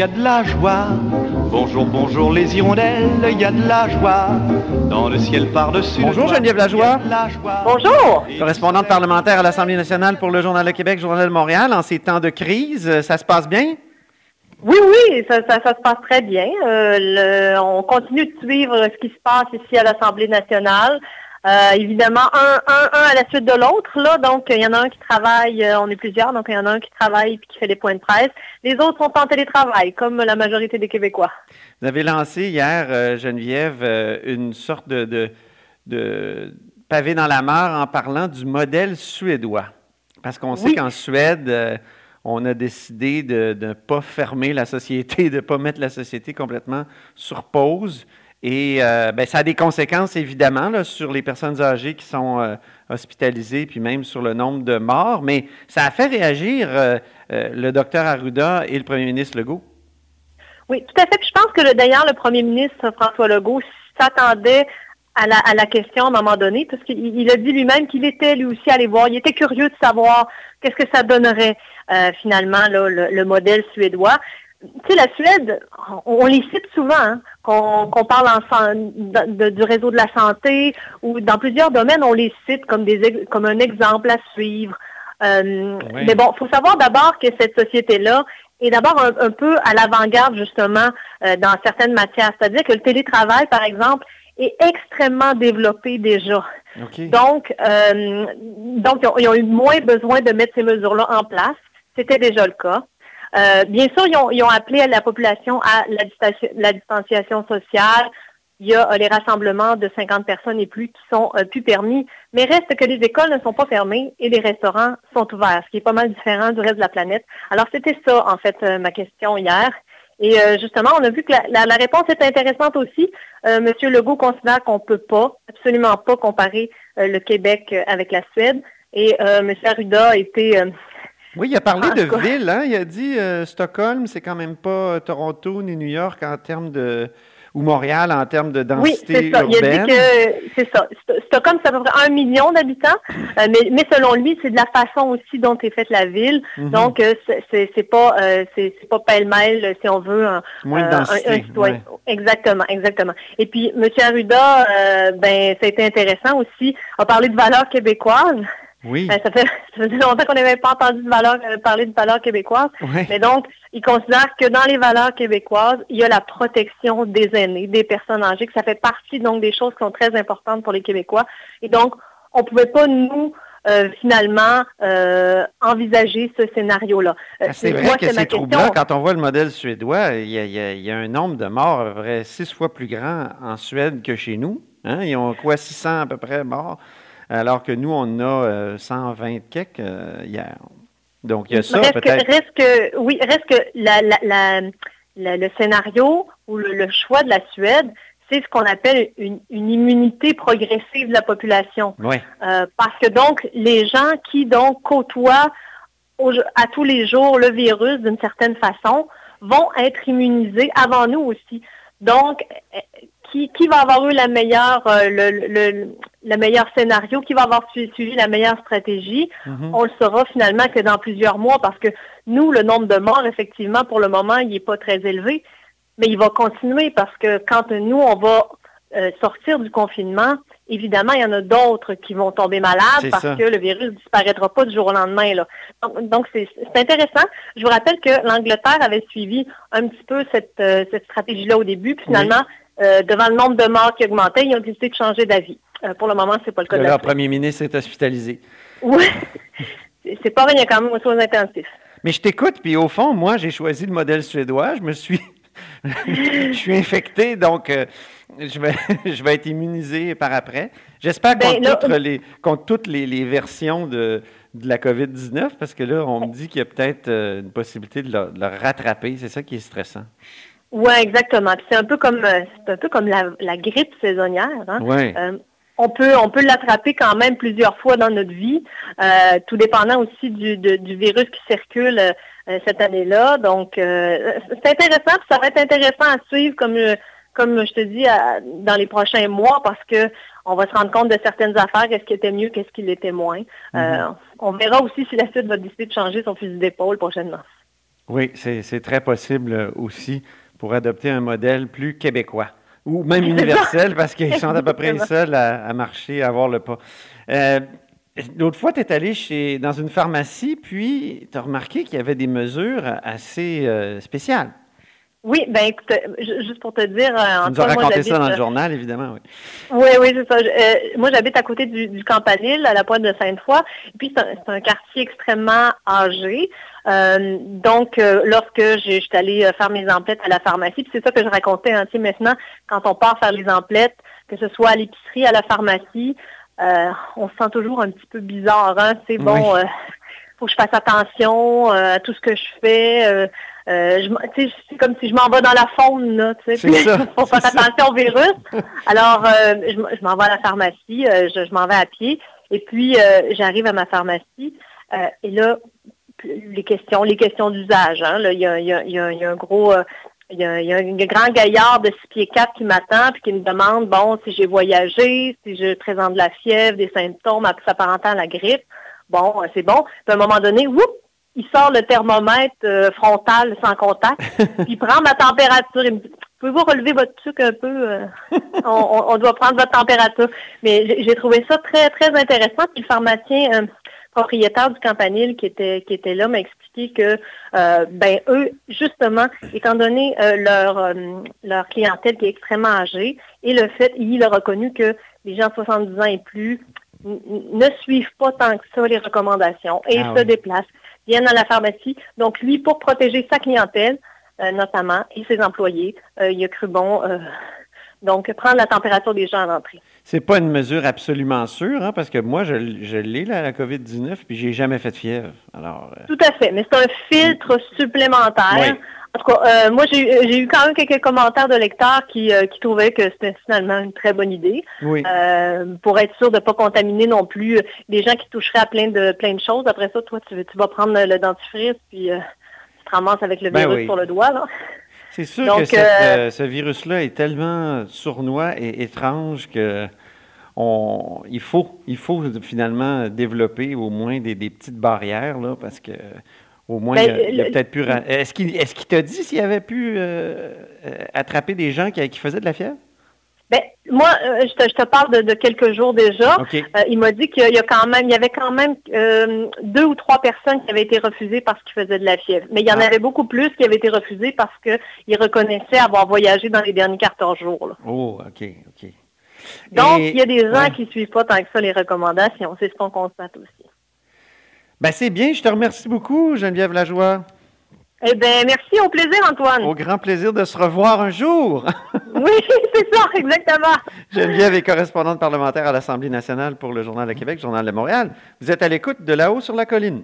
y a de la joie. Bonjour, bonjour les hirondelles, il y a de la joie. Dans le ciel par-dessus. Bonjour Geneviève Lajoie. Bonjour. Correspondante parlementaire à l'Assemblée nationale pour le Journal de Québec, Journal de Montréal. En ces temps de crise, euh, ça se passe bien? Oui, oui, ça, ça, se passe très bien. Euh, on continue de suivre ce qui se passe ici à l'Assemblée nationale. Euh, évidemment, un, un, un, à la suite de l'autre, là. Donc, il y en a un qui travaille, euh, on est plusieurs, donc il y en a un qui travaille et qui fait des points de presse. Les autres sont en télétravail, comme la majorité des Québécois. Vous avez lancé hier, euh, Geneviève, une sorte de, de, de, pavé dans la mare en parlant du modèle suédois. Parce qu'on sait qu'en Suède, on a décidé de ne pas fermer la société, de ne pas mettre la société complètement sur pause. Et euh, ben, ça a des conséquences, évidemment, sur les personnes âgées qui sont euh, hospitalisées, puis même sur le nombre de morts. Mais ça a fait réagir euh, le docteur Arruda et le premier ministre Legault. Oui, tout à fait. je pense que d'ailleurs, le premier ministre François Legault s'attendait à la, question à un moment donné, parce qu'il a dit lui-même qu'il était lui aussi allé voir, il était curieux de savoir qu'est-ce que ça donnerait finalement le, modèle suédois tu sais, la Suède, on, les cite souvent, hein, qu'on parle du réseau de la santé ou dans plusieurs domaines, on les cite comme, des, comme un exemple à suivre. Euh, mais bon, il faut savoir d'abord que cette société-là est d'abord un, peu à l'avant-garde, justement, euh, dans certaines matières. C'est-à-dire que le télétravail, par exemple, est extrêmement développé déjà. Donc, euh, donc ils ont eu moins besoin de mettre ces mesures-là en place. C'était déjà le cas. Euh, bien sûr, ils ont, appelé à la population à la, distanciation sociale. Il y a euh, les rassemblements de 50 personnes et plus qui sont euh, plus permis, mais reste que les écoles ne sont pas fermées et les restaurants sont ouverts, ce qui est pas mal différent du reste de la planète. Alors, c'était ça, en fait, ma question hier. Et justement, on a vu que la, réponse est intéressante aussi. Monsieur Legault considère qu'on ne peut pas, absolument pas comparer le Québec avec la Suède. Et Monsieur Arruda a été oui, il a parlé de ville, hein? Il a dit euh, Stockholm, c'est quand même pas Toronto ni New York en termes de ou Montréal en termes de densité oui, c'est ça. Il a dit que c'est ça. Stockholm, c'est à peu près un million d'habitants, euh, mais, selon lui, c'est de la façon aussi dont est faite la ville. Mhm. Donc, euh, c'est pas c'est pas pêle-mêle, si on veut, un, Moins de densité, Exactement, exactement. Et puis, M. Arruda, ben, ça a été intéressant aussi, a parlé de valeurs québécoises. Oui. Ben, ça, fait, longtemps qu'on n'avait pas entendu de valeur, euh, parler de valeurs québécoises. Mais donc, il considère que dans les valeurs québécoises, il y a la protection des aînés, des personnes âgées, que ça fait partie donc des choses qui sont très importantes pour les Québécois. Et donc, on ne pouvait pas, nous, euh, finalement euh, envisager ce scénario-là. Ah, c'est vrai que c'est troublant. Quand on voit le modèle suédois, il y, a, un nombre de morts vrai six fois plus grand en Suède que chez nous. Hein? Ils ont quoi, 600 à peu près morts? Alors que nous, on a 120 euh, quelques euh, hier. Donc, il y a ça peut-être. Reste que, oui, reste que le scénario ou le, choix de la Suède, c'est ce qu'on appelle une, immunité progressive de la population. Oui. Euh, parce que donc, les gens qui donc côtoient à tous les jours le virus d'une certaine façon vont être immunisés avant nous aussi. Donc, qui, va avoir eu la meilleure, euh, le, meilleur scénario, qui va avoir suivi la meilleure stratégie. Mhm. On le saura finalement que dans plusieurs mois parce que nous, le nombre de morts, effectivement, pour le moment, il n'est pas très élevé, mais il va continuer parce que quand nous, on va euh, sortir du confinement, évidemment, il y en a d'autres qui vont tomber malades parce que le virus ne disparaîtra pas du jour au lendemain. Là. Donc, c'est intéressant. Je vous rappelle que l'Angleterre avait suivi un petit peu cette, euh, cette stratégie-là au début, puis finalement, euh, devant le nombre de morts qui augmentait, ils ont décidé de changer d'avis. Euh, pour le moment, c'est pas le cas. Le premier ministre est hospitalisé. Oui. c'est pas rien, il y a quand même un soins intensifs. Mais je t'écoute, puis au fond, moi, j'ai choisi le modèle suédois. Je me suis. je suis infecté, donc euh, je, vais, je vais être immunisé par après. J'espère ben, contre, les, contre toutes les, versions de, de la COVID-19, parce que là, on me dit qu'il y a peut-être une possibilité de le rattraper. C'est ça qui est stressant. Oui, exactement. C'est un peu comme euh, un peu comme la, grippe saisonnière. Hein? Euh, on peut on peut l'attraper quand même plusieurs fois dans notre vie, euh, tout dépendant aussi du, du virus qui circule cette année-là. Donc c'est intéressant, ça va être intéressant à suivre comme comme je te dis dans les prochains mois parce que on va se rendre compte de certaines affaires, qu'est-ce qui était mieux, qu'est-ce qui l'était moins. Mm-hmm. on verra aussi si la suite va décider de changer son fusil d'épaule prochainement. Oui, c'est très possible aussi pour adopter un modèle plus québécois ou même universel parce qu'ils sont à peu près les seuls à, marcher, à avoir le pas. Euh, L'autre fois, tu es allé chez, dans une pharmacie, puis tu as remarqué qu'il y avait des mesures assez euh, spéciales. Oui, ben écoute, juste pour te dire... Euh, tu nous as raconté ça dans le euh, journal, évidemment, oui. Oui, oui, c'est ça. Euh, moi, j'habite à côté du, du, Campanile, à la pointe de Sainte-Foy. Et puis, c'est un, quartier extrêmement âgé. donc, lorsque j'étais allée faire mes emplettes à la pharmacie, puis c'est ça que je racontais, hein, maintenant, quand on part faire les emplettes, que ce soit à l'épicerie, à la pharmacie, on se sent toujours un petit peu bizarre. Hein? C'est bon, faut que je fasse attention à tout ce que je fais. Euh, c'est comme si je m'en vais dans la faune, là, tu sais, faut faire attention au virus. Alors, euh, je, m'en vais à la pharmacie, euh, je, m'en vais à pied, et puis j'arrive à ma pharmacie, et là, les questions, les questions d'usage, hein, il y a, y, a, y, a, y a un gros... il y, a, un grand gaillard de 6 pieds 4 qui m'attend puis qui me demande, bon, si j'ai voyagé, si je présente de la fièvre, des symptômes s'apparentant à la grippe. Bon, c'est bon. Puis à un moment donné, whoop, il sort le thermomètre euh, frontal sans contact, puis il prend ma température. Il me dit, pouvez-vous relever votre truc un peu? Euh? on, doit prendre votre température. Mais j'ai trouvé ça très, très intéressant. Puis le pharmacien euh, propriétaire du campanile qui était, qui était là m'a expliqué que, ben eux, justement, étant donné leur, leur clientèle qui est extrêmement âgée, et le fait, il a reconnu que les gens de 70 ans et plus ne suivent pas tant que ça les recommandations et ah se déplacent viennent à la pharmacie. Donc, lui, pour protéger sa clientèle, euh, notamment, et ses employés, euh, il a cru bon, euh, donc, prendre la température des gens à l'entrée. C'est pas une mesure absolument sûre, hein, parce que moi, je, l'ai, la COVID-19, puis j'ai jamais fait de fièvre. Alors, Tout à fait, mais c'est un filtre supplémentaire. En tout cas, euh, moi, j'ai eu quand même quelques commentaires de lecteurs qui, euh, qui trouvaient que c'était finalement une très bonne idée. Euh, pour être sûr de ne pas contaminer non plus les gens qui toucheraient à plein de plein de choses. Après ça, toi, tu, tu vas prendre le dentifrice, puis tu te ramasses avec le ben virus sur le doigt. C'est sûr que ce virus-là est tellement sournois et étrange que on, il, faut, il faut finalement développer au moins des, des petites barrières, là, parce que au moins, ben, il a, peut-être pu. Est-ce qu'il est t'a dit s'il avait pu euh, euh, attraper des gens qui, faisaient de la fièvre? Ben, moi, euh, je, te, parle de, quelques jours déjà. il m'a dit qu'il y a quand même, il y avait quand même deux ou trois personnes qui avaient été refusées parce qu'ils faisaient de la fièvre. Mais il y en ah. avait beaucoup plus qui avaient été refusées parce qu'ils reconnaissaient avoir voyagé dans les derniers 14 jours. Oh, OK, OK. Donc, il y a des gens qui ne suivent pas tant que ça les recommandations. C'est ce qu'on constate aussi. Ben, c'est bien. Je te remercie beaucoup, Geneviève Lajoie. Eh bien, merci. Au plaisir, Antoine. Au grand plaisir de se revoir un jour. oui, c'est ça, exactement. Geneviève est correspondante parlementaire à l'Assemblée nationale pour le Journal de Québec, Journal de Montréal. Vous êtes à l'écoute de là-haut sur la colline.